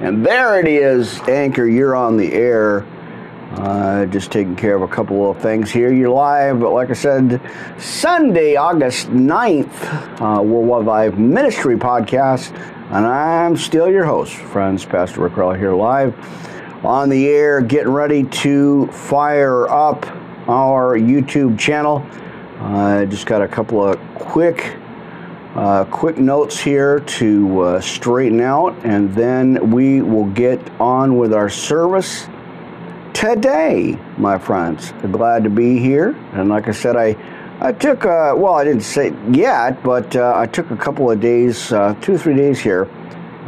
And there it is, Anchor, you're on the air. Uh, just taking care of a couple of things here. You're live, but like I said, Sunday, August 9th, uh, Worldwide Live Ministry Podcast. And I'm still your host, friends, Pastor Rick here live on the air, getting ready to fire up our YouTube channel. I uh, just got a couple of quick uh, quick notes here to uh, straighten out, and then we will get on with our service today, my friends. Glad to be here, and like I said, I I took uh, well, I didn't say yet, but uh, I took a couple of days, uh, two or three days here,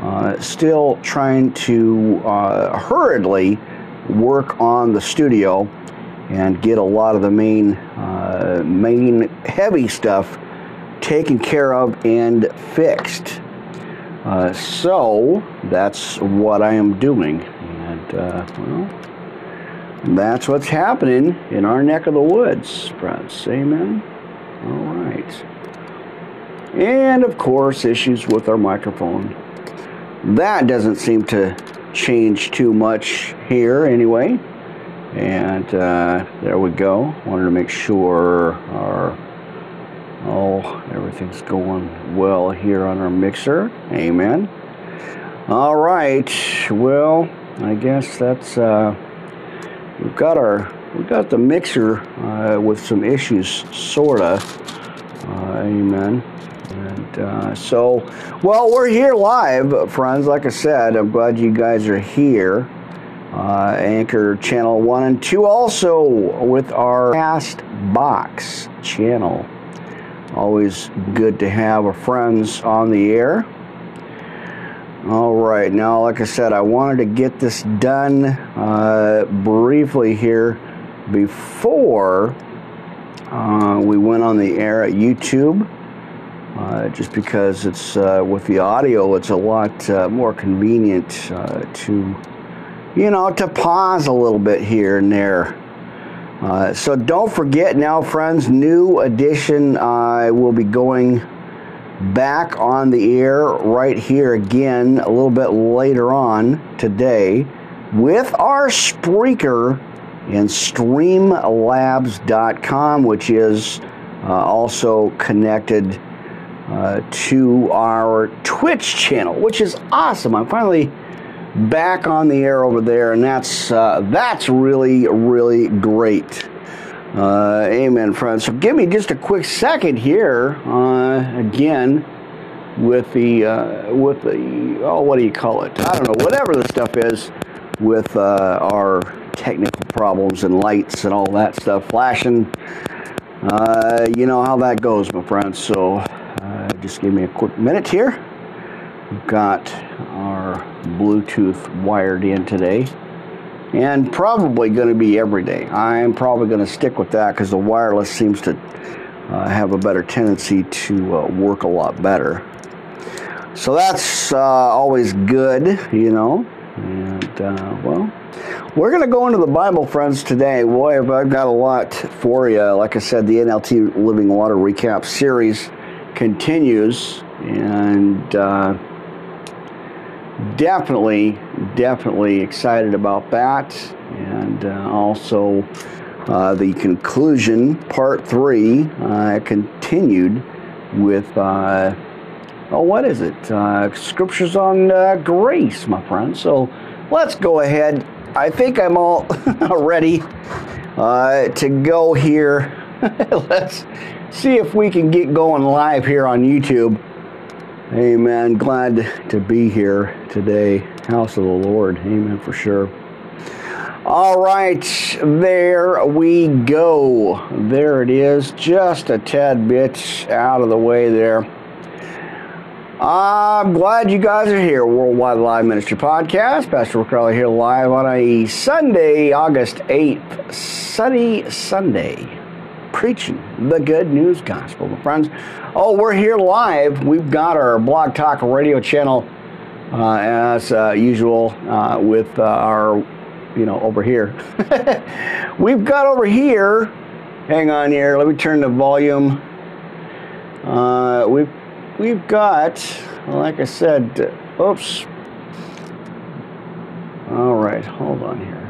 uh, still trying to hurriedly work on the studio and get a lot of the main main heavy stuff taken care of and fixed. Uh, so that's what I am doing. And, uh, well, that's what's happening in our neck of the woods, friends. Amen. All right. And of course, issues with our microphone. That doesn't seem to change too much here, anyway. And uh, there we go. Wanted to make sure our Oh, everything's going well here on our mixer. Amen. All right. Well, I guess that's uh, we've got our we've got the mixer uh, with some issues, sorta. Uh, amen. And uh, so, well, we're here live, friends. Like I said, I'm glad you guys are here. Uh, Anchor Channel 1 and 2, also with our Cast Box channel. Always good to have our friends on the air. All right, now, like I said, I wanted to get this done uh, briefly here before uh, we went on the air at YouTube. Uh, just because it's uh, with the audio, it's a lot uh, more convenient uh, to, you know, to pause a little bit here and there uh, so don't forget now, friends, new edition. I uh, will be going back on the air right here again a little bit later on today with our Spreaker and streamlabs.com, which is uh, also connected uh, to our Twitch channel, which is awesome. I'm finally back on the air over there, and that's uh, that's really really great. Uh, amen, friends. So give me just a quick second here. Uh, again, with the uh, with the oh, what do you call it? I don't know. Whatever the stuff is with uh, our technical problems and lights and all that stuff flashing. Uh, you know how that goes, my friends. So just give me a quick minute here. Got our Bluetooth wired in today and probably going to be every day. I'm probably going to stick with that because the wireless seems to uh, have a better tendency to uh, work a lot better. So that's uh, always good, you know. And uh, well, we're going to go into the Bible, friends, today. Boy, I've got a lot for you. Like I said, the NLT Living Water Recap series continues. And uh, definitely, definitely excited about that. And uh, also, uh, the conclusion, part three, uh, continued with, uh, oh, what is it? Uh, scriptures on uh, grace, my friend. So let's go ahead. I think I'm all ready to go here. let's see if we can get going live here on YouTube. Amen. Glad to be here today. House of the Lord. Amen for sure. All right, there we go. There it is, just a tad bit out of the way there. I'm glad you guys are here. Worldwide Live Ministry Podcast. Pastor Rick here live on a Sunday, August 8th, sunny Sunday preaching the good news gospel, my friends. Oh, we're here live. We've got our Blog Talk radio channel uh, as uh, usual uh, with uh, our, you know, over here. We've got over here. Hang on here. Let me turn the volume. Uh, we've we've got, like I said, oops. All right, hold on here.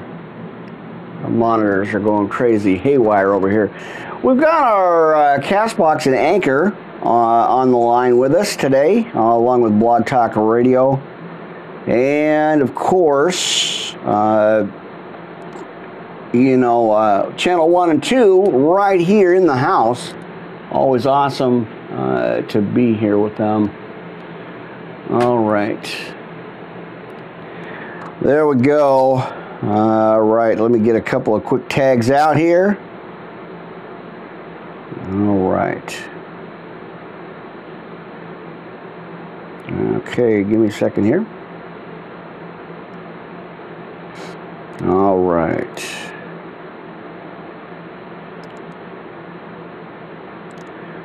Our monitors are going crazy haywire over here. We've got our uh, Castbox and Anchor uh, on the line with us today, uh, along with Blog Talk Radio. And of course, uh, you know, uh, channel one and two right here in the house. Always awesome uh, to be here with them. All right. There we go. All right, let me get a couple of quick tags out here. All right. Okay, give me a second here. All right.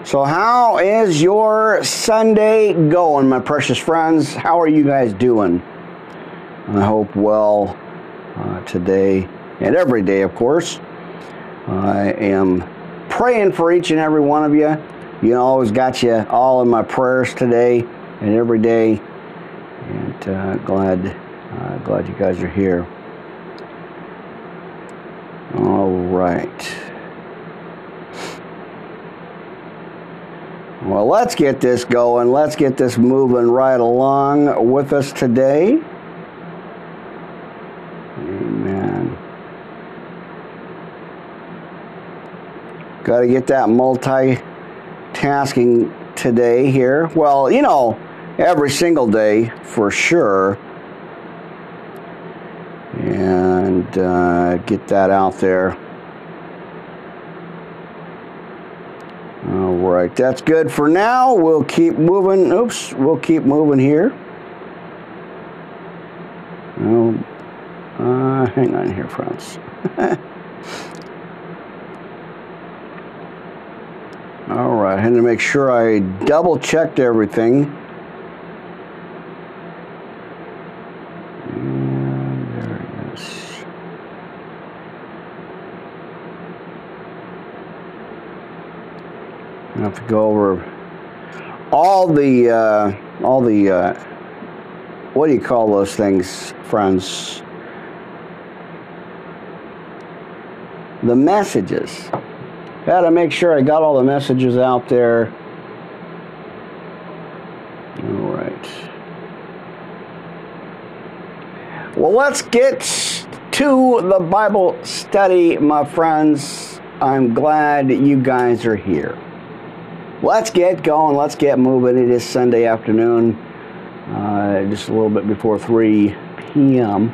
So, how is your Sunday going, my precious friends? How are you guys doing? I hope well uh, today and every day, of course. I am praying for each and every one of you. You know, always got you all in my prayers today and every day. And uh, glad, uh, glad you guys are here. All right. Well, let's get this going. Let's get this moving right along with us today. Amen. Got to get that multitasking today here. Well, you know, every single day for sure. And uh, get that out there. All right, that's good for now. We'll keep moving. Oops, we'll keep moving here. Oh, uh, hang on here, friends. All right, I had to make sure I double checked everything. I have to go over all the uh, all the uh, what do you call those things, friends? The messages. Got to make sure I got all the messages out there. All right. Well, let's get to the Bible study, my friends. I'm glad you guys are here let's get going. Let's get moving. It is Sunday afternoon, uh, just a little bit before 3 p.m.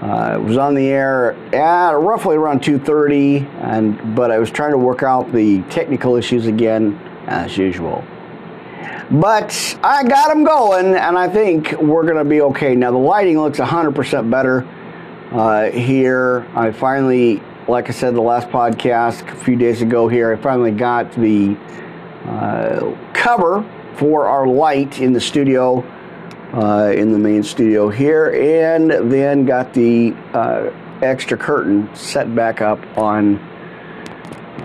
Uh, it was on the air at roughly around 2:30, and but I was trying to work out the technical issues again, as usual. But I got them going, and I think we're going to be okay. Now the lighting looks 100% better uh, here. I finally, like I said, the last podcast a few days ago here, I finally got the uh, cover for our light in the studio, uh, in the main studio here, and then got the uh, extra curtain set back up on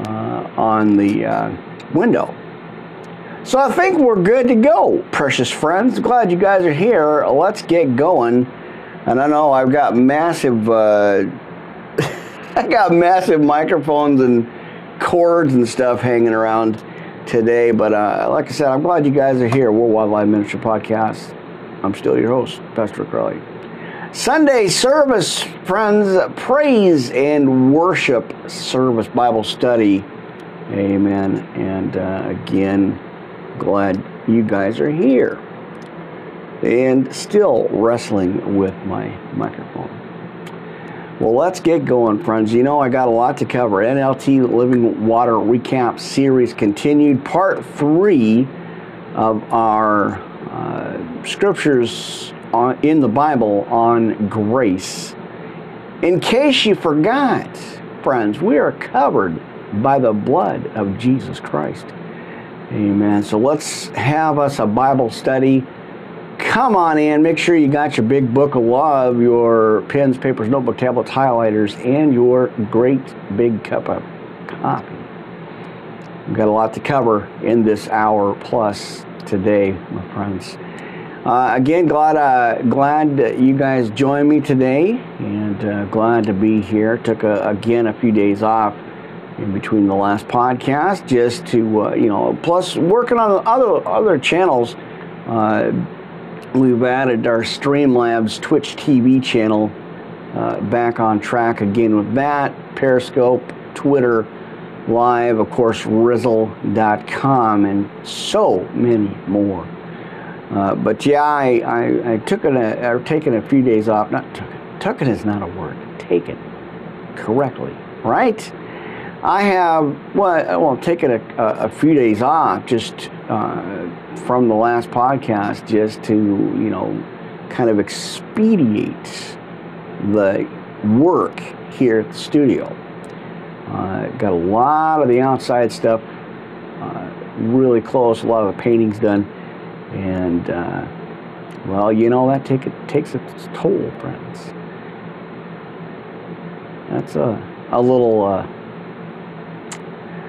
uh, on the uh, window. So I think we're good to go, precious friends. Glad you guys are here. Let's get going. And I know I've got massive, uh, I got massive microphones and cords and stuff hanging around today. But uh, like I said, I'm glad you guys are here. Worldwide Live Ministry Podcast. I'm still your host, Pastor Crowley. Sunday service, friends, praise and worship service, Bible study. Amen. And uh, again, glad you guys are here. And still wrestling with my microphone. Well, let's get going, friends. You know, I got a lot to cover. NLT Living Water Recap Series continued, part three of our uh, scriptures on, in the Bible on grace. In case you forgot, friends, we are covered by the blood of Jesus Christ. Amen. So let's have us a Bible study come on in. Make sure you got your big book of love, your pens, papers, notebook, tablets, highlighters, and your great big cup of coffee. We've got a lot to cover in this hour plus today, my friends. Uh, again, glad uh, glad you guys joined me today, and uh, glad to be here. Took a, again a few days off in between the last podcast, just to uh, you know, plus working on other other channels. Uh, we've added our Streamlabs Twitch TV channel uh, back on track again with that. Periscope, Twitter Live, of course, Rizzle.com, and so many more. Uh, but yeah, I, I, I took it a, or taken a few days off. Not took it. Took it is not a word. Taken correctly, right? I have well, well taken a, a, a few days off just uh, from the last podcast, just to you know, kind of expedite the work here at the studio. Uh, got a lot of the outside stuff uh, really close. A lot of the paintings done and, uh, well, you know, that take, it takes its toll, friends. That's a, a little uh,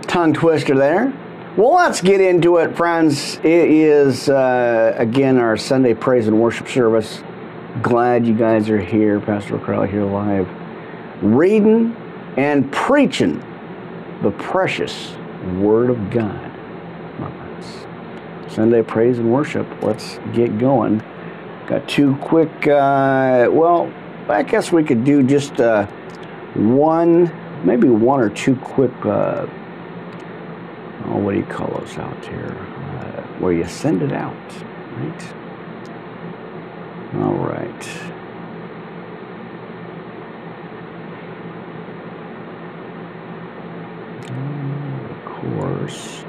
tongue twister there. Well, let's get into it, friends. It is, uh, again, our Sunday praise and worship service. Glad you guys are here. Pastor Crowley here live, reading and preaching the precious Word of God. Sunday praise and worship. Let's get going. Got two quick, uh, well, I guess we could do just uh, one, maybe one or two quick, uh, oh, what do you call those out here? Uh, where you send it out, right? All right. Of course.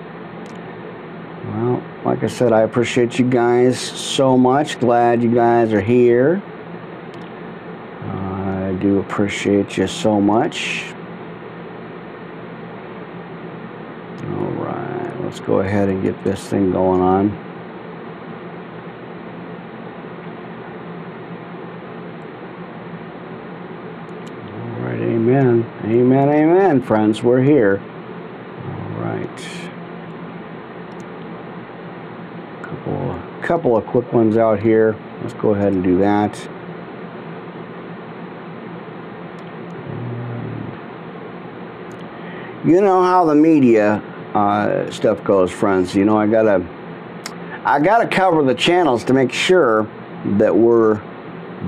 Well, like I said, I appreciate you guys so much. Glad you guys are here. I do appreciate you so much. All right, let's go ahead and get this thing going on. All right, amen. Amen, amen, friends. We're here. All right. couple couple of quick ones out here. Let's go ahead and do that. You know how the media uh, stuff goes, friends. You know I gotta, I gotta cover the channels to make sure that we're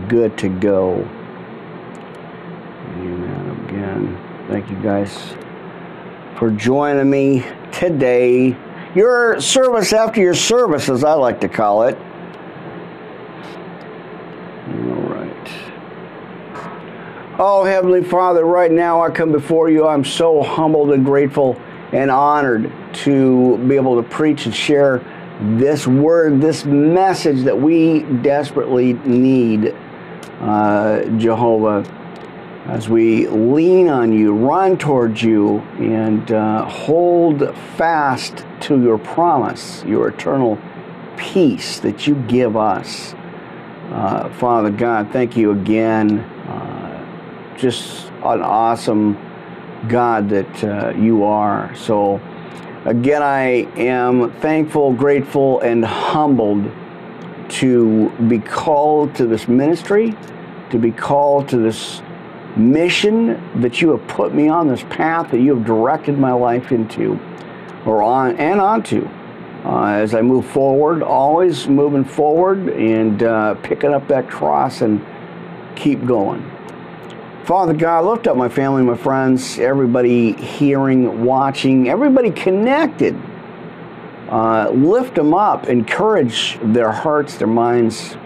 good to go. Amen. Again, thank you guys for joining me today your service after your service, as I like to call it. All right. Oh, Heavenly Father, right now I come before you. I'm so humbled and grateful and honored to be able to preach and share this word, this message that we desperately need, uh, Jehovah as we lean on you, run towards you, and uh, hold fast to your promise, your eternal peace that you give us. Uh, Father God, thank you again. Uh, just an awesome God that uh, you are. So, again, I am thankful, grateful, and humbled to be called to this ministry, to be called to this mission that you have put me on, this path that you have directed my life into, or on and onto. Uh, as I move forward, always moving forward and uh, picking up that cross and keep going. Father God, lift up my family, my friends, everybody hearing, watching, everybody connected. Uh, lift them up, encourage their hearts, their minds,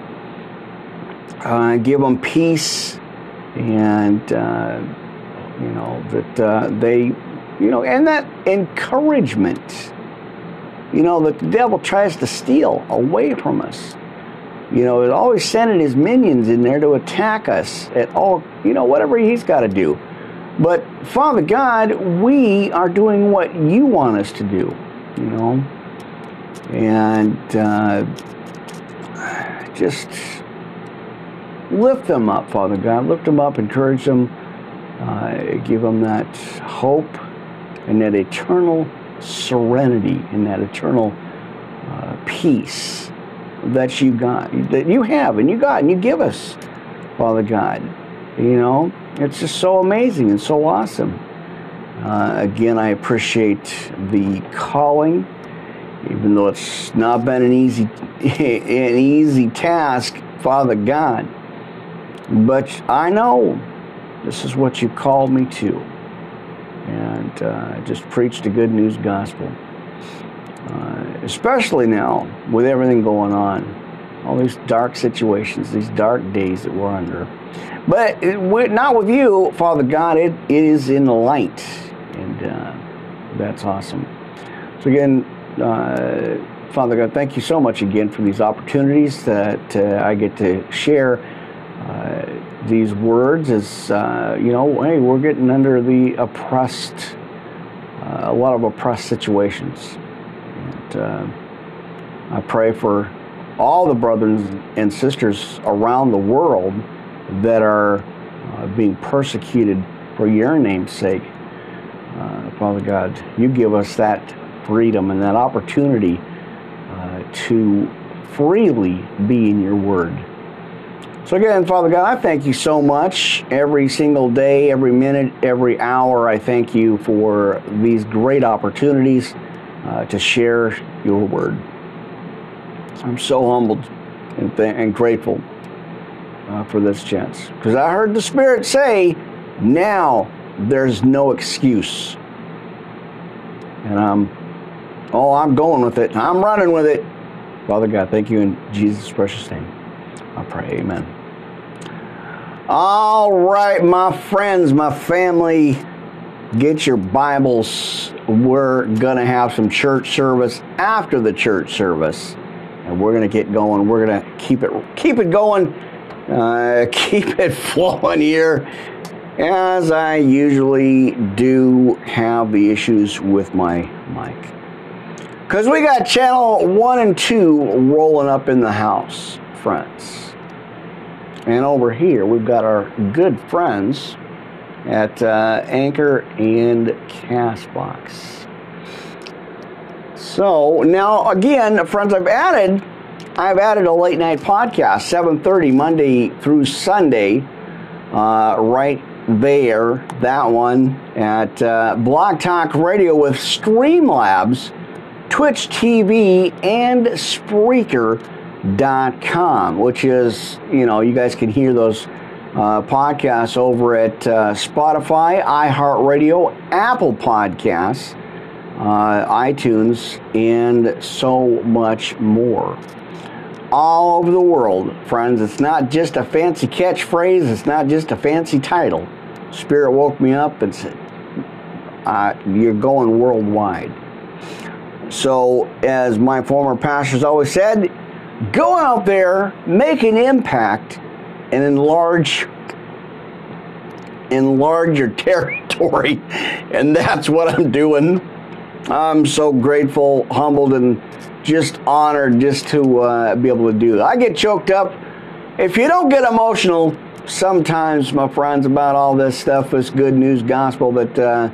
uh, give them peace and uh, you know that uh, they, you know, and that encouragement. You know, that the devil tries to steal away from us. You know, he's always sending his minions in there to attack us at all, you know, whatever he's got to do. But Father God, we are doing what you want us to do, you know, and uh, just lift them up, Father God. Lift them up, encourage them, uh, give them that hope and that eternal serenity and that eternal uh, peace that you got, that you have, and you got, and you give us, Father God. You know, it's just so amazing and so awesome. Uh, again, I appreciate the calling, even though it's not been an easy, an easy task, Father God. But I know this is what you called me to, and uh, just preach the good news gospel. Uh, especially now with everything going on, all these dark situations, these dark days that we're under. But it, not with you, Father God. It, it is in the light, and uh, that's awesome. So again, uh, Father God, thank you so much again for these opportunities that uh, I get to share uh, these words. As uh, you know, hey, we're getting under the oppressed, a lot of oppressed situations uh, I pray for all the brothers and sisters around the world that are uh, being persecuted for your name's sake. Uh, Father God, you give us that freedom and that opportunity uh, to freely be in your word. So, again, Father God, I thank you so much every single day, every minute, every hour. I thank you for these great opportunities uh, to share your word. I'm so humbled and, th- and grateful uh, for this chance because I heard the Spirit say, now there's no excuse. And I'm, oh, I'm going with it. I'm running with it. Father God, thank you in Jesus' precious name. I pray, amen. All right, my friends, my family, get your Bibles. We're going to have some church service after the church service. And we're going to get going. We're going to keep it keep it going. Uh, keep it flowing here as I usually do have the issues with my mic. Because we got channel 1 and 2 rolling up in the house, friends. And over here, we've got our good friends at uh, Anchor and Castbox. So now again, friends, I've added I've added a late night podcast, 7:30 Monday through Sunday, uh, right there. That one at uh, Blog Talk Radio with Streamlabs, Twitch TV, and Spreaker.com, which is you know you guys can hear those uh, podcasts over at uh, Spotify, iHeartRadio, Apple Podcasts, uh, iTunes, and so much more. All over the world, friends. It's not just a fancy catchphrase, it's not just a fancy title. Spirit woke me up and said, You're going worldwide. So, as my former pastors always said, go out there, make an impact, and enlarge enlarge your territory. And that's what i'm doing. I'm so grateful humbled and just honored just to uh, be able to do that. I get choked up. If you don't get emotional sometimes my friends about all this stuff is good news gospel that uh,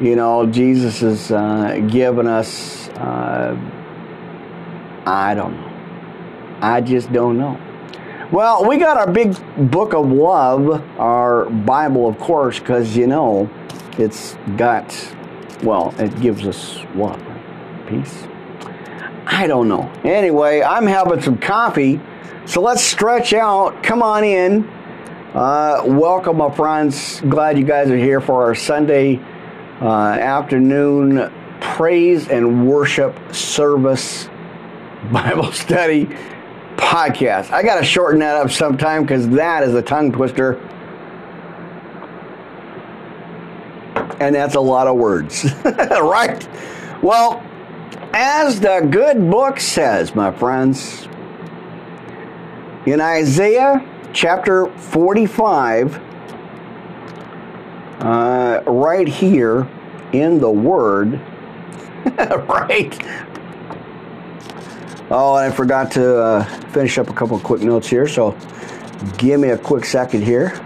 you know jesus has uh, given us uh, i don't know i just don't know well, we got our big book of love, our Bible, of course, because you know it's got, well, it gives us what? Peace? I don't know. Anyway, I'm having some coffee, so let's stretch out. Come on in. Uh, welcome, my friends. Glad you guys are here for our Sunday uh, afternoon praise and worship service Bible study podcast. I got to shorten that up sometime because that is a tongue twister. And that's a lot of words, right? Well, as the good book says, my friends, in Isaiah chapter 45, uh, right here in the Word, right? Oh, and I forgot to uh, finish up a couple quick notes here, so give me a quick second here.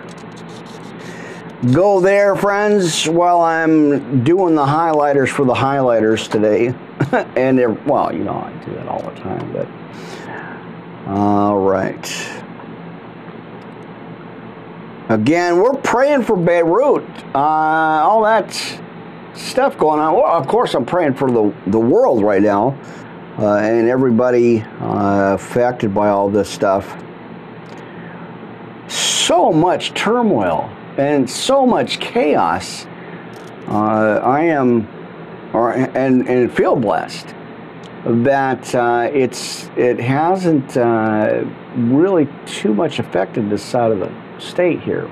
Go there, friends, while I'm doing the highlighters for the highlighters today. and they're, well, you know, I do that all the time, but All right. Again, we're praying for Beirut. Uh, all that stuff going on. Well, of course, I'm praying for the, the world right now uh, and everybody uh, affected by all this stuff. So much turmoil and so much chaos. Uh, I am, or and and feel blessed that uh, it's it hasn't uh, really too much affected this side of the state here.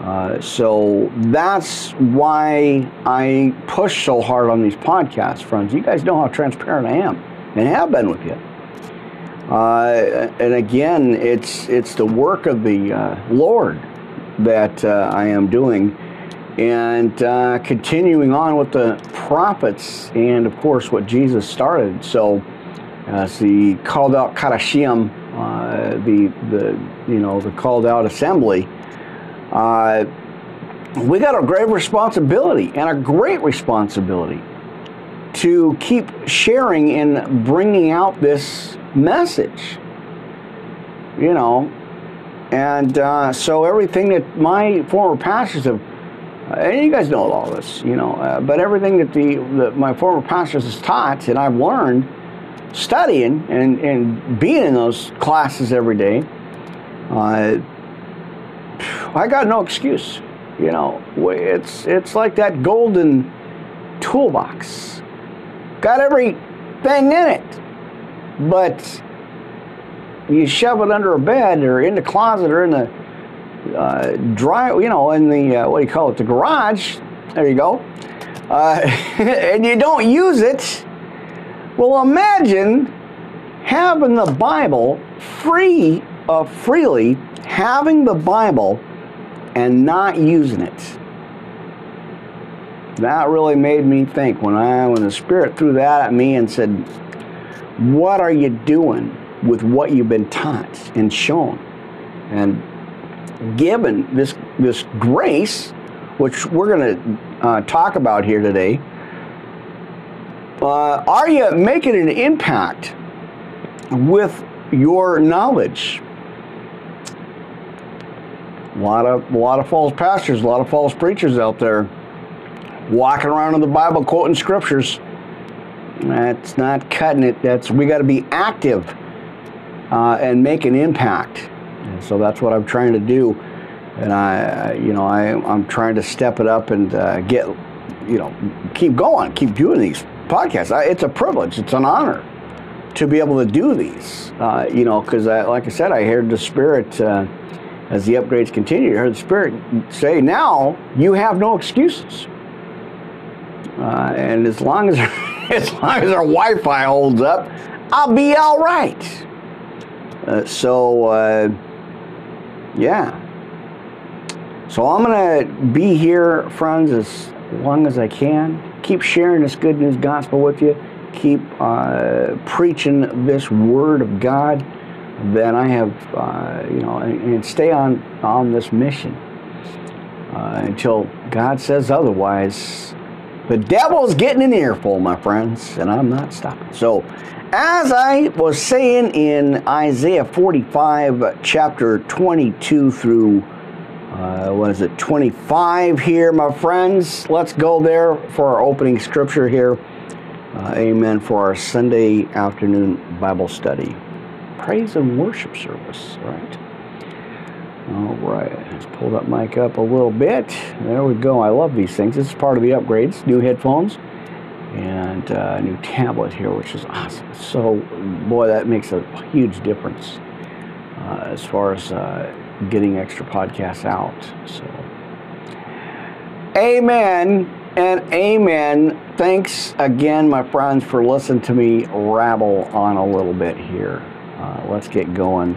Uh, so that's why I push so hard on these podcasts, friends. You guys know how transparent I am and have been with you. Uh, and again, it's it's the work of the uh, Lord that uh, I am doing, and uh, continuing on with the prophets, and of course what Jesus started. So, as the called out Kadashim, the the you know the called out assembly uh, we got a great responsibility and a great responsibility to keep sharing and bringing out this message. You know, and uh, so everything that my former pastors have, and you guys know all this, you know, uh, but everything that the my former pastors has taught and I've learned studying and, and being in those classes every day, uh, I got no excuse. You know, it's it's like that golden toolbox. Got everything in it, but you shove it under a bed or in the closet or in the uh, dry, you know, in the uh, what do you call it, the garage. There you go. Uh, and you don't use it. Well, imagine having the Bible free, uh, freely having the Bible and not using it. That really made me think when I when the Spirit threw that at me and said, "What are you doing with what you've been taught and shown?" And given this this grace, which we're going to uh, talk about here today, uh, are you making an impact with your knowledge? A lot of a lot of false pastors, a lot of false preachers out there walking around in the Bible quoting scriptures. That's not cutting it. That's we got to be active uh, and make an impact. And so that's what I'm trying to do. And I, you know, I I'm trying to step it up and uh, get, you know, keep going, keep doing these podcasts. I, it's a privilege. It's an honor to be able to do these. Uh, you know, because like I said, I heard the Spirit uh, as the upgrades continue, you heard the Spirit say, now you have no excuses. Uh, and as long as, as long as our Wi-Fi holds up, I'll be all right. Uh, so, uh, yeah. So I'm going to be here, friends, as long as I can. Keep sharing this good news gospel with you. Keep uh, preaching this word of God then I have, uh, you know, and, and, stay on, on this mission uh, until God says otherwise. The devil's getting an earful, my friends, and I'm not stopping. So, as I was saying in Isaiah 45, chapter 22 through, uh, what is it, 25 here, my friends, let's go there for our opening scripture here. Uh, amen. For our Sunday afternoon Bible study praise and worship service, right? All right, let's pull that mic up a little bit. There we go. I love these things. This is part of the upgrades. New headphones and uh, a new tablet here, which is awesome. So, boy, that makes a huge difference uh, as far as uh, getting extra podcasts out. So, amen and amen. Thanks again, my friends, for listening to me rabble on a little bit here. Uh, let's get going.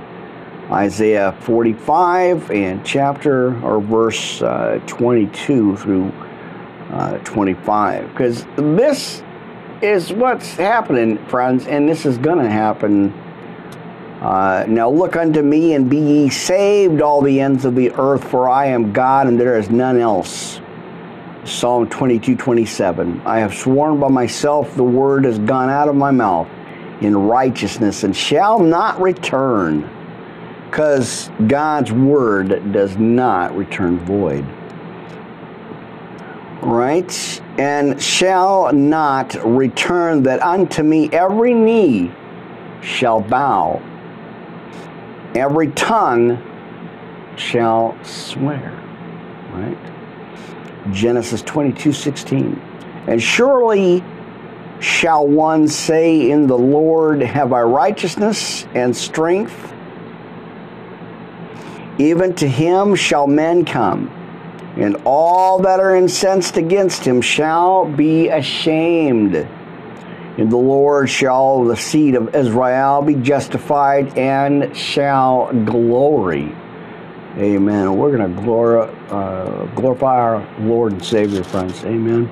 Isaiah 45 and chapter or verse uh, 22 through uh, 25. Because this is what's happening, friends, and this is going to happen. Uh, now look unto me and be ye saved, all the ends of the earth, for I am God and there is none else. Psalm 22 27. I have sworn by myself, the word has gone out of my mouth in righteousness and shall not return, because God's word does not return void. Right? And shall not return, that unto me every knee shall bow, every tongue shall swear. Right? Genesis 22 16. And surely shall one say, In the Lord have I righteousness and strength. Even to him shall men come, and all that are incensed against him shall be ashamed. In the Lord shall the seed of Israel be justified and shall glory. Amen. We're going to glor- uh, glorify our Lord and Savior, friends. Amen.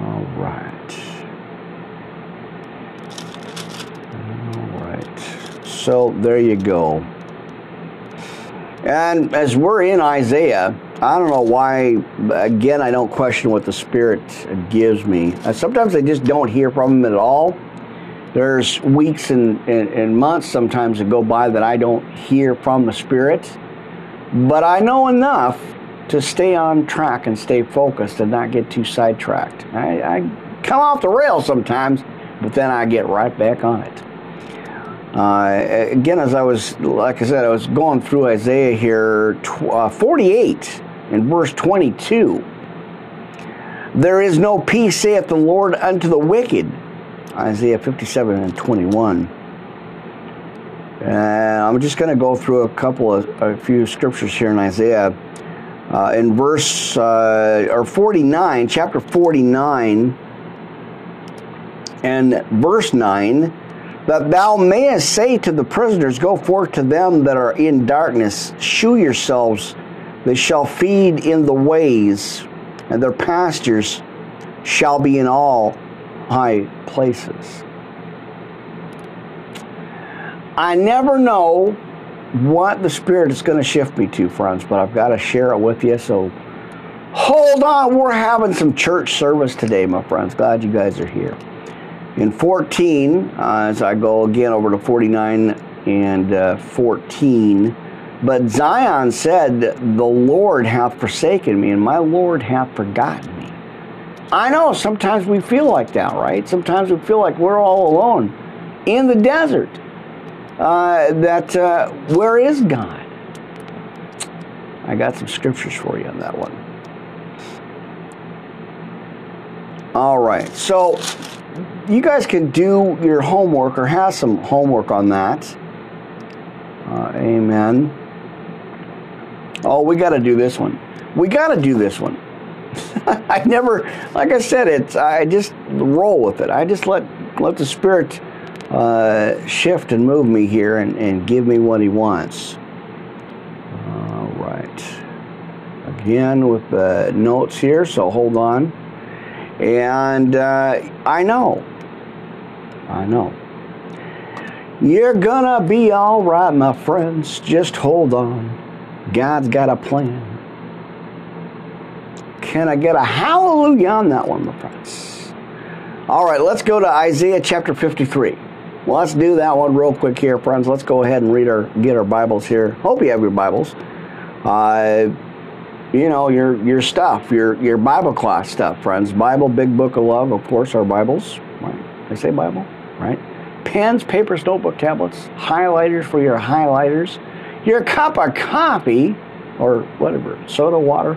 All right. All right. So there you go. And as we're in Isaiah, I don't know why, again, I don't question what the Spirit gives me. Uh, sometimes I just don't hear from Him at all. There's weeks and, and, and, months sometimes that go by that I don't hear from the Spirit. But I know enough to stay on track and stay focused and not get too sidetracked. I, I come off the rail sometimes, but then I get right back on it. Uh, again, as I was, like I said, I was going through Isaiah here, tw- uh, 48 in verse 22. There is no peace, saith the Lord, unto the wicked. Isaiah 57 and 21. And I'm just going to go through a couple of, a few scriptures here in Isaiah. Uh, in verse, uh, or 49, chapter 49, and verse 9, that thou mayest say to the prisoners, Go forth to them that are in darkness, shew yourselves, they shall feed in the ways, and their pastures shall be in all high places. I never know what the Spirit is going to shift me to, friends, but I've got to share it with you. So hold on. We're having some church service today, my friends. Glad you guys are here in 14, uh, as I go again over to 49 and uh, 14, but Zion said, The Lord hath forsaken me, and my Lord hath forgotten me. I know sometimes we feel like that, right? Sometimes we feel like we're all alone in the desert. Uh, that uh, where is God? I got some scriptures for you on that one. All right, so you guys can do your homework or have some homework on that. Uh, amen. Oh, we got to do this one. We got to do this one. I never, like I said, it's I just roll with it. I just let let the Spirit uh, shift and move me here and, and give me what He wants. All right. Again with the notes here, so hold on. And uh, I know I know. You're gonna be all right, my friends. Just hold on. God's got a plan. Can I get a hallelujah on that one, my friends? All right, let's go to Isaiah chapter 53. Let's do that one real quick here, friends. Let's go ahead and read our get our Bibles here. Hope you have your Bibles. Uh, you know your your stuff, your your Bible class stuff, friends. Bible, Big Book of Love, of course, our Bibles. I say Bible right? Pens, papers, notebook tablets, highlighters for your highlighters, your cup of coffee, or whatever, soda, water.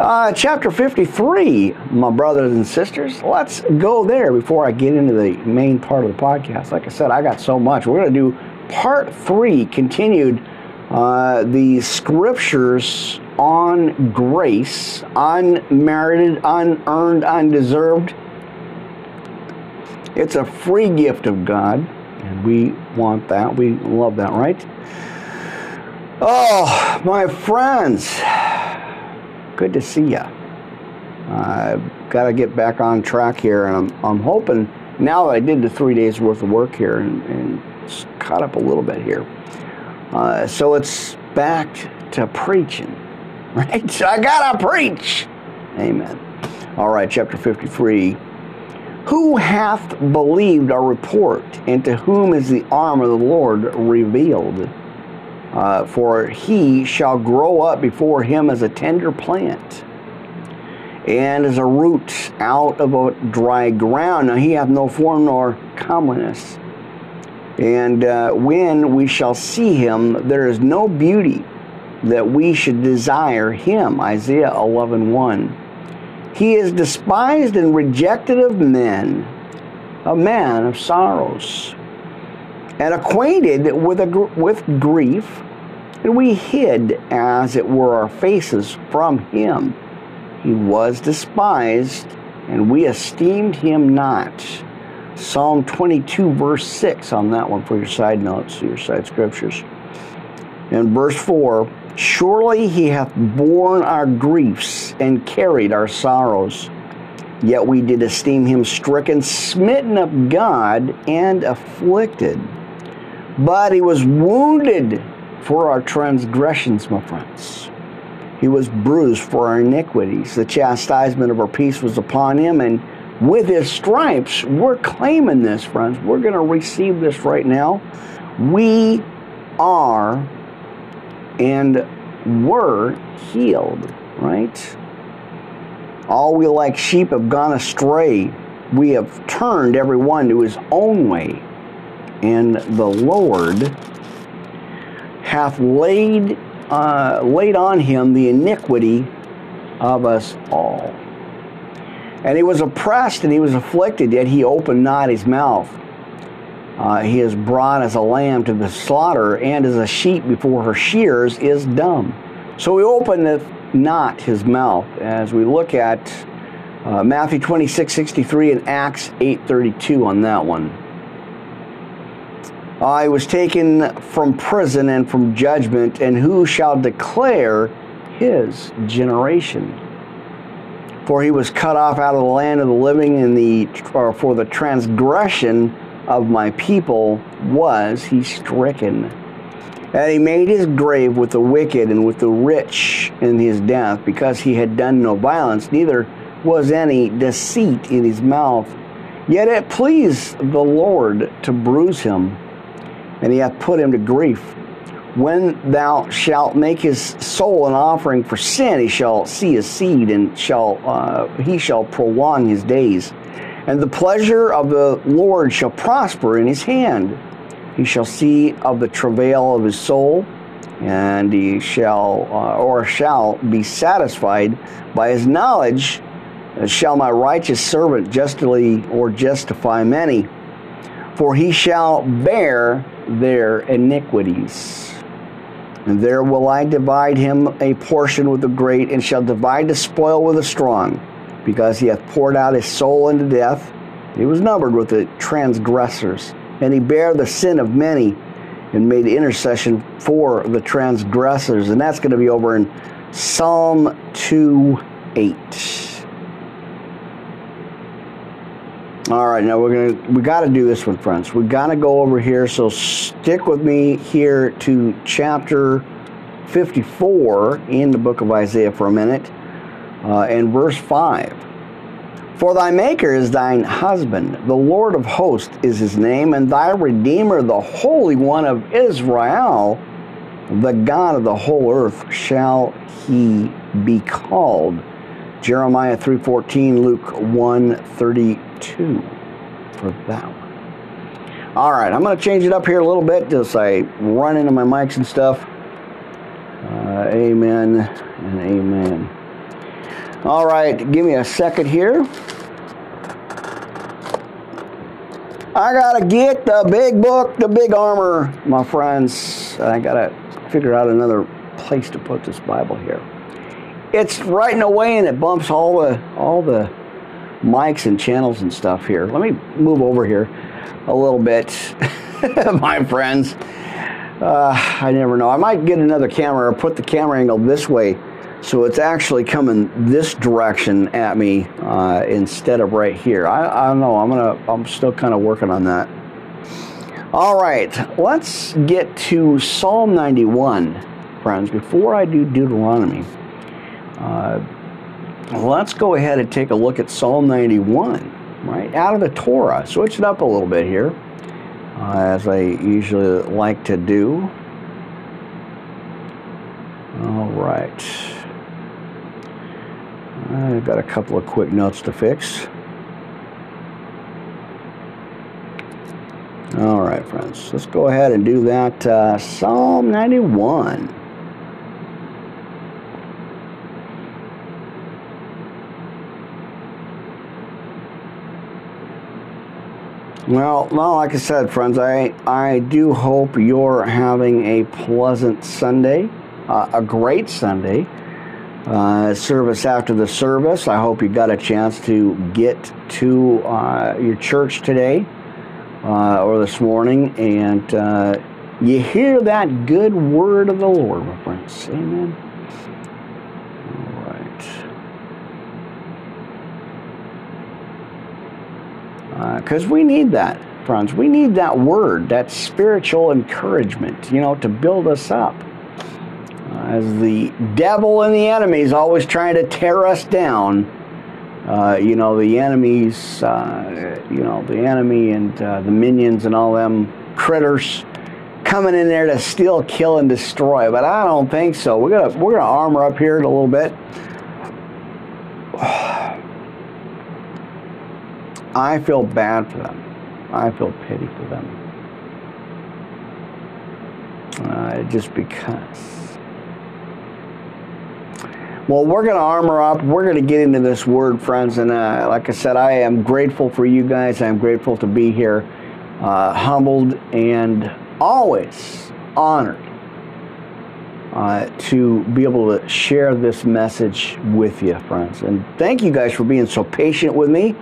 Uh, chapter 53, my brothers and sisters. Let's go there before I get into the main part of the podcast. Like I said, I got so much. We're going to do part three, continued uh, the scriptures on grace, unmerited, unearned, undeserved it's a free gift of God, and we want that. We love that, right? Oh, my friends, good to see you. I've got to get back on track here, and I'm, I'm hoping now that I did the three days worth of work here and, and caught up a little bit here. Uh, so it's back to preaching, right? So I got to preach. Amen. All right, chapter 53 Who hath believed our report, and to whom is the arm of the Lord revealed? Uh, for he shall grow up before him as a tender plant, and as a root out of a dry ground. Now he hath no form nor comeliness. And uh, when we shall see him, there is no beauty that we should desire him. Isaiah 11 1. He is despised and rejected of men, a man of sorrows, and acquainted with, a, with grief, and we hid, as it were, our faces from him. He was despised, and we esteemed him not. Psalm 22, verse 6 on that one for your side notes, your side scriptures. And verse 4 Surely he hath borne our griefs and carried our sorrows. Yet we did esteem him stricken, smitten of God, and afflicted. But he was wounded for our transgressions, my friends. He was bruised for our iniquities. The chastisement of our peace was upon him, and with his stripes, we're claiming this, friends. We're going to receive this right now. We are and were healed, right? All we like sheep have gone astray. We have turned every one to his own way. And the Lord hath laid, uh, laid on him the iniquity of us all. And he was oppressed and he was afflicted, yet he opened not his mouth. Uh, he is brought as a lamb to the slaughter, and as a sheep before her shears is dumb. So he openeth not his mouth. As we look at uh, Matthew 26, 63 and Acts 8.32 on that one. I was taken from prison and from judgment, and who shall declare his generation? For he was cut off out of the land of the living, and the or for the transgression of my people was he stricken. And he made his grave with the wicked and with the rich in his death, because he had done no violence, neither was any deceit in his mouth. Yet it pleased the Lord to bruise him, and he hath put him to grief. When thou shalt make his soul an offering for sin, he shall see his seed, and shall uh, he shall prolong his days and the pleasure of the Lord shall prosper in his hand. He shall see of the travail of his soul, and he shall uh, or shall be satisfied by his knowledge. Shall my righteous servant justly or justify many? For he shall bear their iniquities. And there will I divide him a portion with the great, and shall divide the spoil with the strong because he hath poured out his soul unto death. He was numbered with the transgressors, and he bare the sin of many and made intercession for the transgressors. And that's going to be over in Psalm 2 8. All right, now we're gonna we got to do this one, friends. We got to go over here. So stick with me here to chapter 54 in the book of Isaiah for a minute uh, in verse 5. For thy Maker is thine husband, the Lord of hosts is his name, and thy Redeemer, the Holy One of Israel, the God of the whole earth, shall he be called. Jeremiah 3.14, Luke 1.32 for that one. All right, I'm going to change it up here a little bit as I run into my mics and stuff. Uh, amen and amen. All right, give me a second here. I gotta get the big book, the big armor, my friends. I gotta figure out another place to put this Bible here. It's right in the way and it bumps all the all the mics and channels and stuff here. Let me move over here a little bit, my friends. Uh, I never know. I might get another camera or put the camera angle this way so it's actually coming this direction at me uh, instead of right here. I, I don't know. I'm gonna. I'm still kind of working on that. All right, let's get to Psalm 91, friends. Before I do Deuteronomy, uh, let's go ahead and take a look at Psalm 91. right? Out of the Torah. Switch it up a little bit here, uh, as I usually like to do. All right. I've got a couple of quick notes to fix. All right, friends, let's go ahead and do that. Uh, Psalm 91. Well, well, like I said, friends, I, I do hope you're having a pleasant Sunday, uh, a great Sunday. Uh, service after the service. I hope you got a chance to get to uh, your church today uh, or this morning and uh, you hear that good word of the Lord, my friends. Amen. All right. Because uh, we need that, friends. We need that word, that spiritual encouragement, you know, to build us up as the devil and the enemy is always trying to tear us down. Uh, you know, the enemies, uh, you know, the enemy and uh, the minions and all them critters coming in there to steal, kill, and destroy. But I don't think so. We're gonna we're gonna armor up here in a little bit. I feel bad for them. I feel pity for them. Uh, just because. Well, we're going to armor up. We're going to get into this word, friends. And uh, like I said, I am grateful for you guys. I'm grateful to be here, uh, humbled, and always honored uh, to be able to share this message with you, friends. And thank you guys for being so patient with me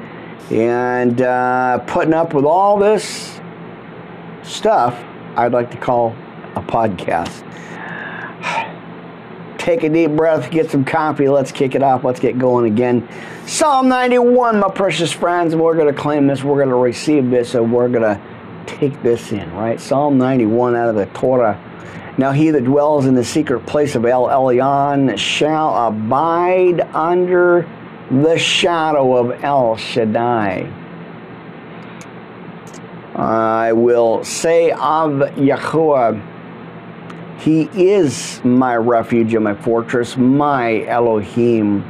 and uh, putting up with all this stuff I'd like to call a podcast take a deep breath, get some coffee, let's kick it off, let's get going again. Psalm 91, my precious friends, we're going to claim this, we're going to receive this, and we're going to take this in, right? Psalm 91 out of the Torah. Now he that dwells in the secret place of El Elyon shall abide under the shadow of El Shaddai. I will say of Yahuwah, he is my refuge and my fortress, my Elohim.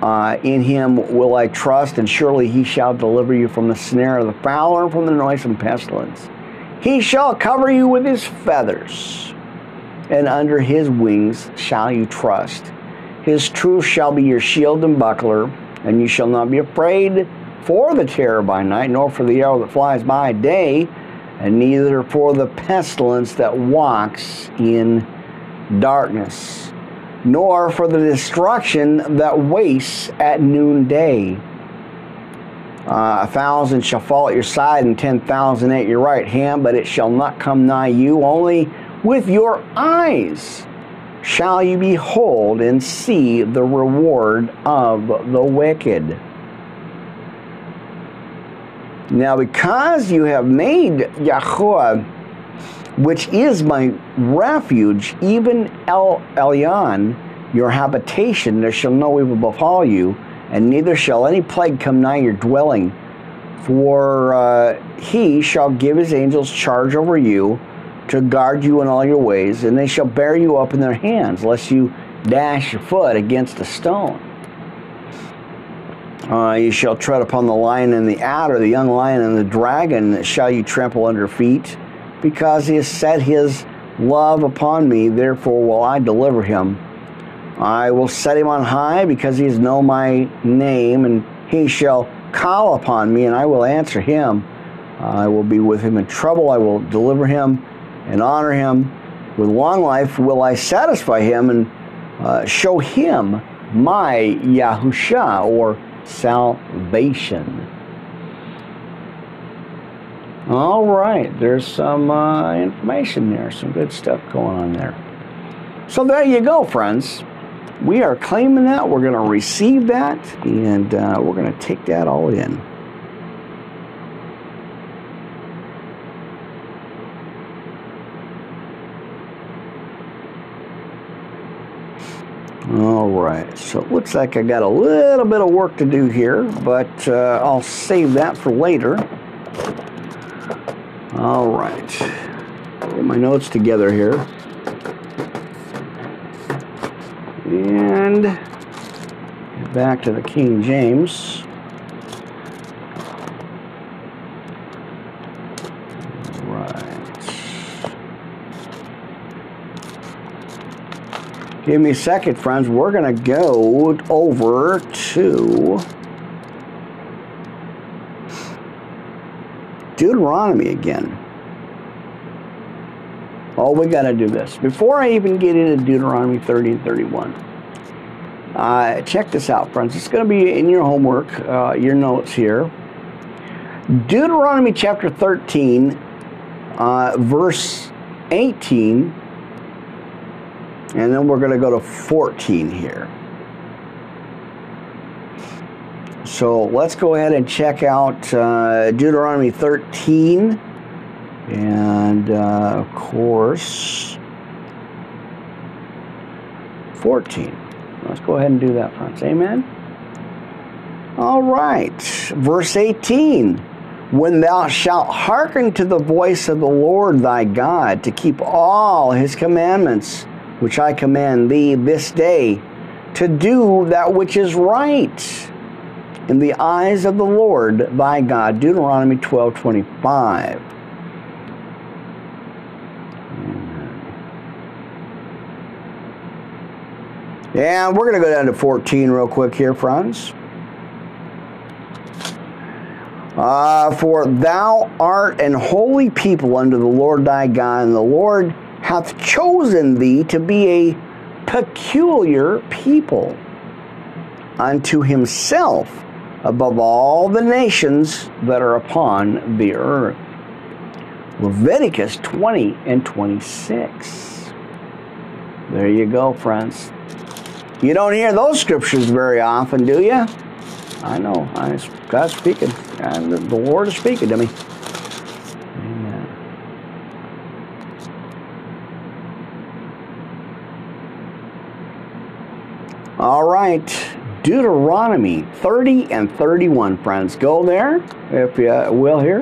Uh, in him will I trust, and surely he shall deliver you from the snare of the fowler and from the noisome pestilence. He shall cover you with his feathers, and under his wings shall you trust. His truth shall be your shield and buckler, and you shall not be afraid for the terror by night, nor for the arrow that flies by day and neither for the pestilence that walks in darkness, nor for the destruction that wastes at noonday. Uh, a thousand shall fall at your side and ten thousand at your right hand, but it shall not come nigh you. Only with your eyes shall you behold and see the reward of the wicked. Now, because you have made Yahweh, which is my refuge, even El Elyon, your habitation, there shall no evil befall you, and neither shall any plague come nigh your dwelling. For uh, he shall give his angels charge over you to guard you in all your ways, and they shall bear you up in their hands, lest you dash your foot against a stone. Uh, you shall tread upon the lion and the adder, the young lion and the dragon shall you trample under feet, because he has set his love upon me, therefore will I deliver him. I will set him on high, because he has known my name, and he shall call upon me, and I will answer him. I will be with him in trouble, I will deliver him and honor him. With long life will I satisfy him and uh, show him my Yahusha, or salvation. All right, there's some uh, information there, some good stuff going on there. So there you go, friends. We are claiming that. We're going to receive that, and uh, we're going to take that all in. All right, so it looks like I got a little bit of work to do here, but uh, I'll save that for later. All right, get my notes together here. And back to the King James. Give me a second, friends. We're going to go over to Deuteronomy again. Oh, we got to do this. Before I even get into Deuteronomy 30 and 31, uh, check this out, friends. It's going to be in your homework, uh, your notes here. Deuteronomy chapter 13, uh, verse 18 and then we're going to go to 14 here. So let's go ahead and check out uh, Deuteronomy 13. And uh, of course, 14. Let's go ahead and do that, friends. Amen. All right. Verse 18. When thou shalt hearken to the voice of the Lord thy God to keep all his commandments which I command thee this day, to do that which is right in the eyes of the Lord thy God. Deuteronomy 12 25. And we're going to go down to 14 real quick here, friends. Uh, for thou art an holy people unto the Lord thy God, and the Lord hath chosen thee to be a peculiar people unto himself above all the nations that are upon the earth. Leviticus 20 and 26. There you go, friends. You don't hear those scriptures very often, do you? I know. I, God's speaking. And the Lord is speaking to me. All right, Deuteronomy 30 and 31, friends. Go there, if you will, here.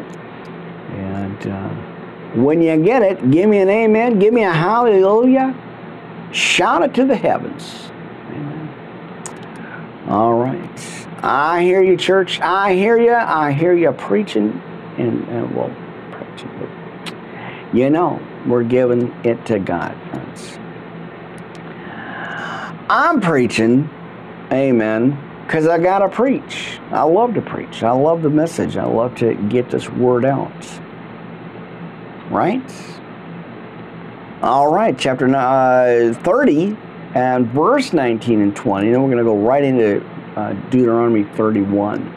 And uh, when you get it, give me an amen, give me a hallelujah. Shout it to the heavens. Amen. All right. I hear you, church. I hear you. I hear you preaching. And, and well, preaching. You know, we're giving it to God, friends. I'm preaching, amen, because I got to preach. I love to preach. I love the message. I love to get this word out. Right? All right, chapter uh, 30 and verse 19 and 20. Then we're going to go right into uh, Deuteronomy 31.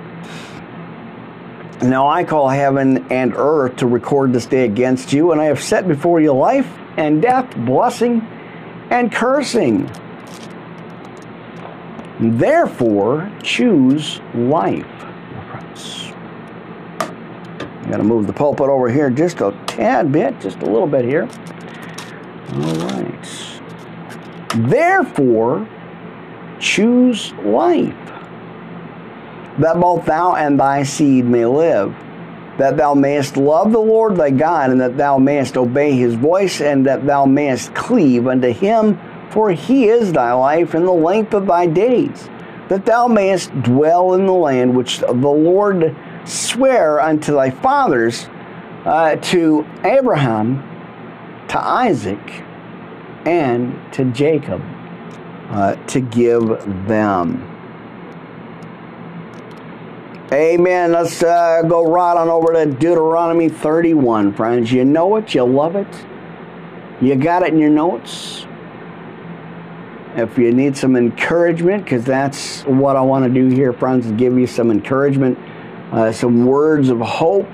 Now I call heaven and earth to record this day against you, and I have set before you life and death, blessing and cursing. Therefore, choose life. I'm going to move the pulpit over here just a tad bit, just a little bit here. All right. Therefore, choose life, that both thou and thy seed may live, that thou mayest love the Lord thy God, and that thou mayest obey his voice, and that thou mayest cleave unto him for he is thy life and the length of thy days, that thou mayest dwell in the land which the Lord sware unto thy fathers, uh, to Abraham, to Isaac, and to Jacob, uh, to give them. Amen. Let's uh, go right on over to Deuteronomy 31, friends. You know it, you love it, you got it in your notes. If you need some encouragement, because that's what I want to do here, friends, is give you some encouragement, uh, some words of hope,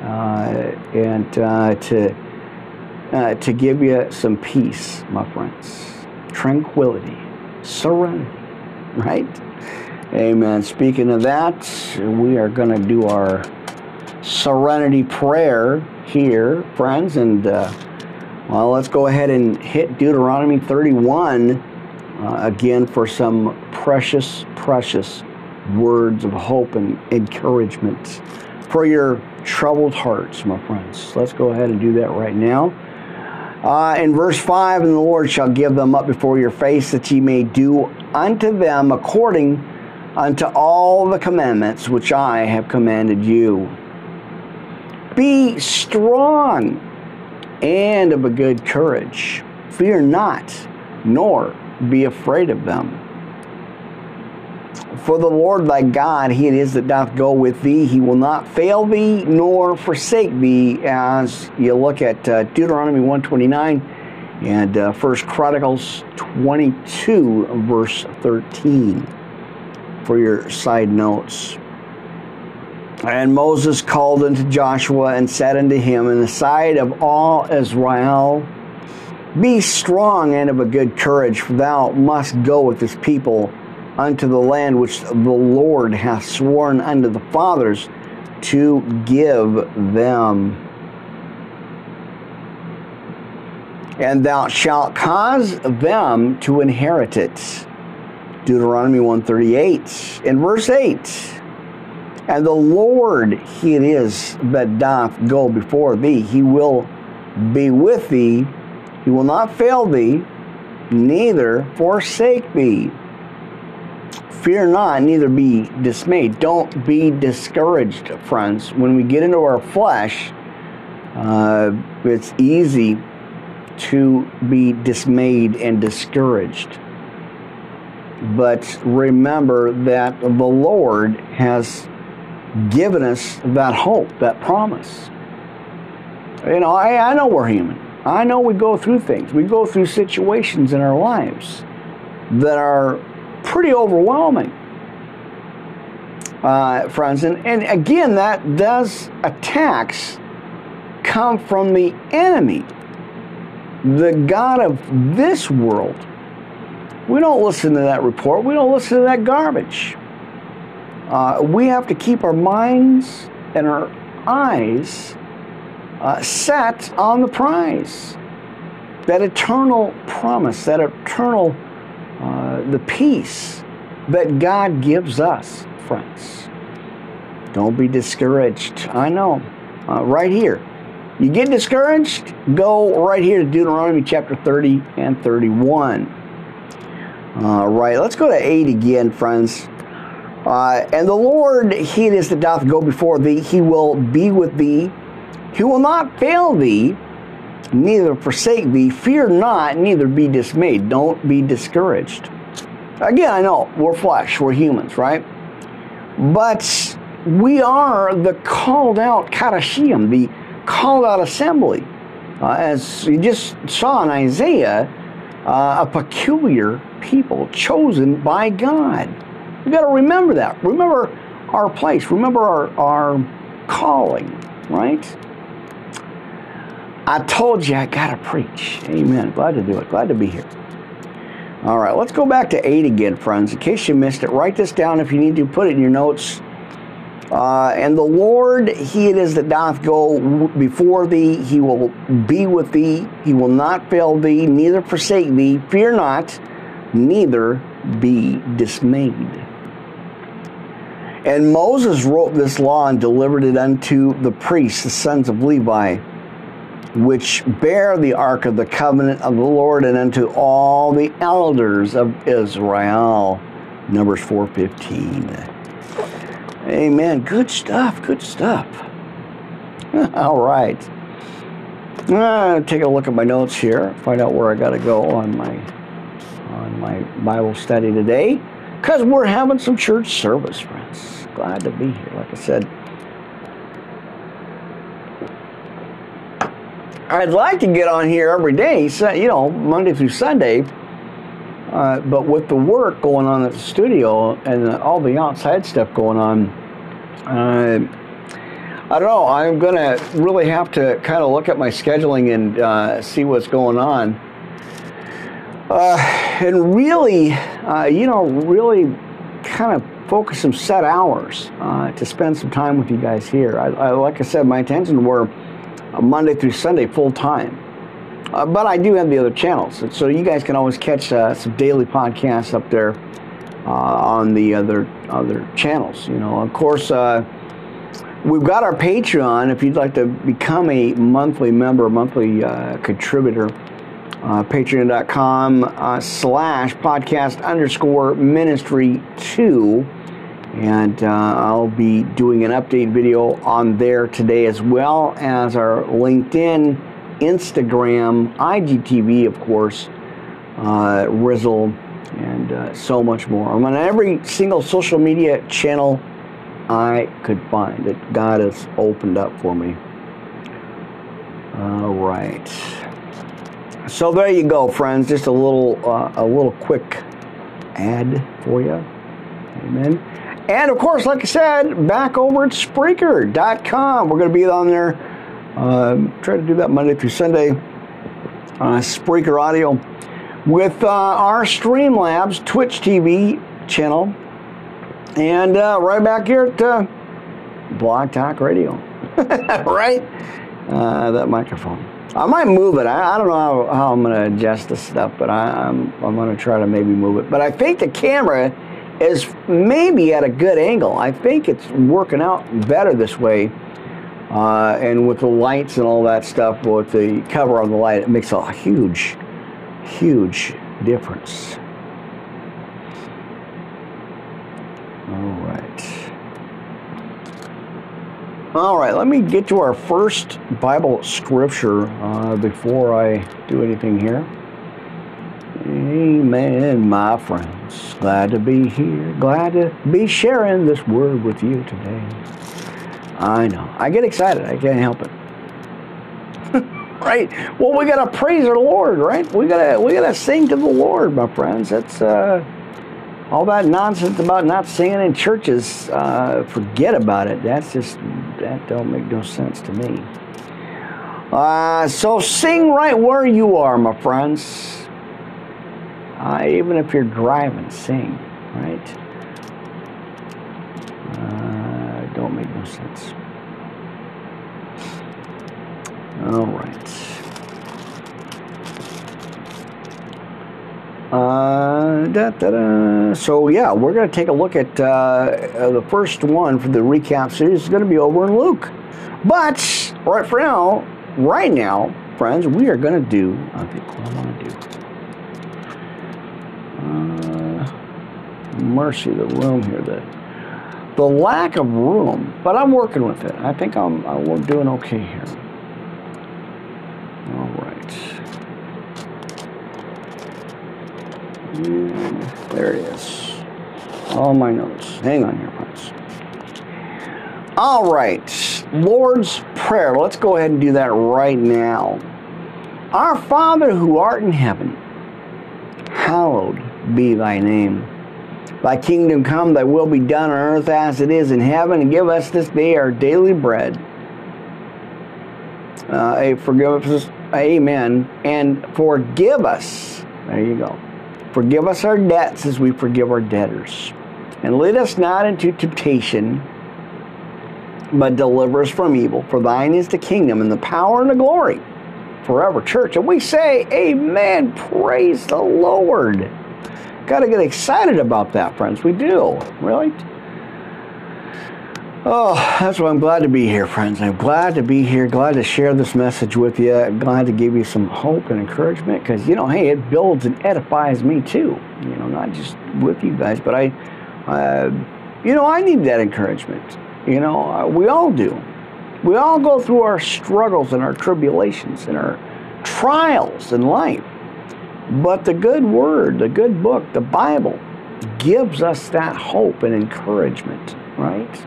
uh, and uh, to uh, to give you some peace, my friends, tranquility, serenity, right? Amen. Speaking of that, we are going to do our serenity prayer here, friends, and uh, well, let's go ahead and hit Deuteronomy 31 uh, again for some precious, precious words of hope and encouragement for your troubled hearts, my friends. Let's go ahead and do that right now. Uh, in verse 5, and the Lord shall give them up before your face, that ye may do unto them according unto all the commandments which I have commanded you. Be strong and of a good courage. Fear not, nor be afraid of them. For the Lord thy God, he it is that doth go with thee. He will not fail thee nor forsake thee. As you look at uh, Deuteronomy 129 and uh, 1 Chronicles 22, verse 13, for your side notes. And Moses called unto Joshua and said unto him in the sight of all Israel, Be strong and of a good courage, for thou must go with this people unto the land which the Lord hath sworn unto the fathers to give them. And thou shalt cause them to inherit it. Deuteronomy 138. In verse 8, and the Lord he it is that doth go before thee. He will be with thee. He will not fail thee, neither forsake thee. Fear not, neither be dismayed. Don't be discouraged, friends. When we get into our flesh, uh, it's easy to be dismayed and discouraged. But remember that the Lord has given us that hope, that promise. You know, I, I know we're human. I know we go through things. We go through situations in our lives that are pretty overwhelming, uh, friends. And, and again, that does attacks come from the enemy, the God of this world. We don't listen to that report. We don't listen to that garbage. Uh, we have to keep our minds and our eyes uh, set on the prize. That eternal promise, that eternal uh, the peace that God gives us, friends. Don't be discouraged. I know. Uh, right here. You get discouraged? Go right here to Deuteronomy chapter 30 and 31. All right, let's go to 8 again, friends. Uh, and the Lord, He it is that doth go before thee. He will be with thee. He will not fail thee neither forsake thee. Fear not, neither be dismayed. Don't be discouraged. Again, I know we're flesh, we're humans, right? But we are the called out Kadashim, the called out assembly. Uh, as you just saw in Isaiah, uh, a peculiar people chosen by God. We've got to remember that. Remember our place. Remember our, our calling, right? I told you I got to preach. Amen. Glad to do it. Glad to be here. All right, let's go back to 8 again, friends. In case you missed it, write this down if you need to. Put it in your notes. Uh, and the Lord, He it is that doth go before thee. He will be with thee. He will not fail thee, neither forsake thee. Fear not, neither be dismayed. And Moses wrote this law and delivered it unto the priests, the sons of Levi which bear the ark of the covenant of the Lord and unto all the elders of Israel. Numbers 4:15. Amen. Good stuff. Good stuff. all right. Uh, take a look at my notes here. Find out where I got to go on my on my Bible study today, because we're having some church service, friends. Glad to be here. Like I said, I'd like to get on here every day, you know, Monday through Sunday. Uh, but with the work going on at the studio and all the outside stuff going on, uh, I don't know. I'm going to really have to kind of look at my scheduling and uh, see what's going on. Uh, and really, uh, you know, really kind of focus some set hours uh, to spend some time with you guys here. I, I, like I said, my intention were Monday through Sunday full time. Uh, but I do have the other channels, so you guys can always catch uh, some daily podcasts up there uh, on the other other channels. You know, of course, uh, we've got our Patreon. If you'd like to become a monthly member, monthly uh, contributor, uh, Patreon.com slash podcast underscore ministry two. And I'll be doing an update video on there today as well as our LinkedIn Instagram, IGTV, of course, uh, Rizzle, and uh, so much more. I'm on every single social media channel I could find that God has opened up for me. All right. So there you go, friends. Just a little, uh, a little quick ad for you. Amen. And of course, like I said, back over at Spreaker.com. We're going to be on there uh, try to do that Monday through Sunday. Uh, Spreaker Audio with uh, our Streamlabs Twitch TV channel, and uh, right back here at uh, Talk Radio. right? Uh, that microphone. I might move it. I, I don't know how, how I'm going to adjust this stuff, but I, I'm, I'm going to try to maybe move it. But I think the camera is maybe at a good angle. I think it's working out better this way uh, and with the lights and all that stuff, with the cover on the light, it makes a huge, huge difference. All right. All right, let me get to our first Bible scripture uh, before I do anything here. Amen, my friends. Glad to be here. Glad to be sharing this word with you today. I know. I get excited. I can't help it. right? Well, we gotta praise our Lord, right? We gotta we gotta sing to the Lord, my friends. That's uh, all that nonsense about not singing in churches. Uh, forget about it. That's just that don't make no sense to me. Uh, so sing right where you are, my friends. Uh, even if you're driving, sing, right? don't make no sense. All right. Uh, da, da, da. So yeah, we're going to take a look at uh, uh, the first one for the recap series. It's going to be over in Luke, but right for now, right now, friends, we are going to do. I think what I want to do. Uh, mercy, the room here. the, the lack of room, but I'm working with it. I think I'm, uh, I'm doing okay here. All right. there it is. All my notes. Hang on here, friends. All right. Lord's Prayer. Let's go ahead and do that right now. Our Father who art in heaven, hallowed be thy name. Thy kingdom come, thy will be done on earth as it is in heaven, and give us this day our daily bread. Uh, forgive us, amen, and forgive us. There you go. Forgive us our debts as we forgive our debtors. And lead us not into temptation, but deliver us from evil. For thine is the kingdom and the power and the glory forever, church. And we say, Amen. Praise the Lord. Got to get excited about that, friends. We do, really. Oh, that's why I'm glad to be here, friends. I'm glad to be here. Glad to share this message with you. Glad to give you some hope and encouragement because, you know, hey, it builds and edifies me too. You know, not just with you guys, but I, uh, you know, I need that encouragement. You know, uh, we all do. We all go through our struggles and our tribulations and our trials in life. But the good word, the good book, the Bible, gives us that hope and encouragement, right?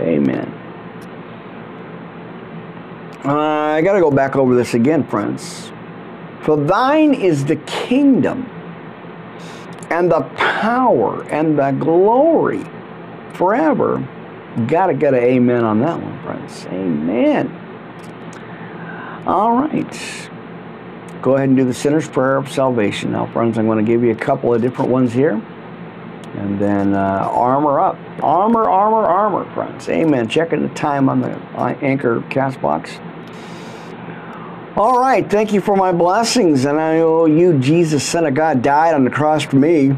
Amen. Uh, I got to go back over this again, friends. For thine is the kingdom and the power and the glory forever. Got to get an amen on that one, friends. Amen. All right go ahead and do the sinner's prayer of salvation. Now, friends, I'm going to give you a couple of different ones here. And then uh, armor up. Armor, armor, armor, friends. Amen. Checking the time on the anchor cast box. All right, thank you for my blessings. And I owe you, Jesus, Son of God, died on the cross for me.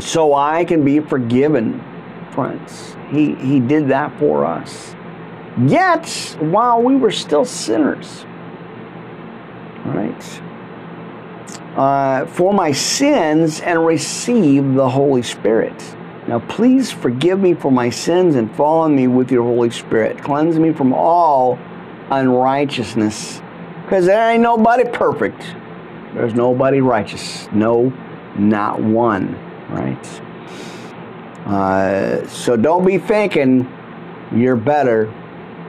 So I can be forgiven, friends. He, he did that for us. Yet, while we were still sinners, right? Uh, for my sins and receive the Holy Spirit. Now, please forgive me for my sins and follow me with your Holy Spirit. Cleanse me from all unrighteousness. Because there ain't nobody perfect. There's nobody righteous. No, not one. Right? Uh, so don't be thinking you're better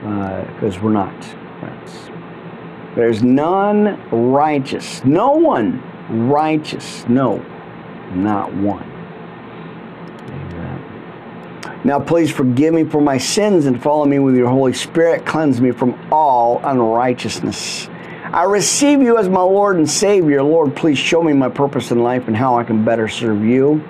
because uh, we're not. There's none righteous. No one righteous. No, not one. Now, please forgive me for my sins and follow me with your Holy Spirit. Cleanse me from all unrighteousness. I receive you as my Lord and Savior. Lord, please show me my purpose in life and how I can better serve you.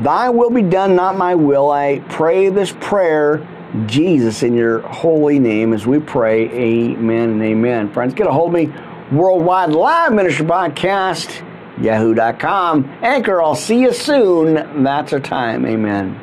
Thy will be done, not my will. I pray this prayer, Jesus, in your holy name as we pray. Amen and amen. Friends, get a hold of me. Worldwide Live Ministry Podcast, yahoo.com. Anchor, I'll see you soon. That's our time. Amen.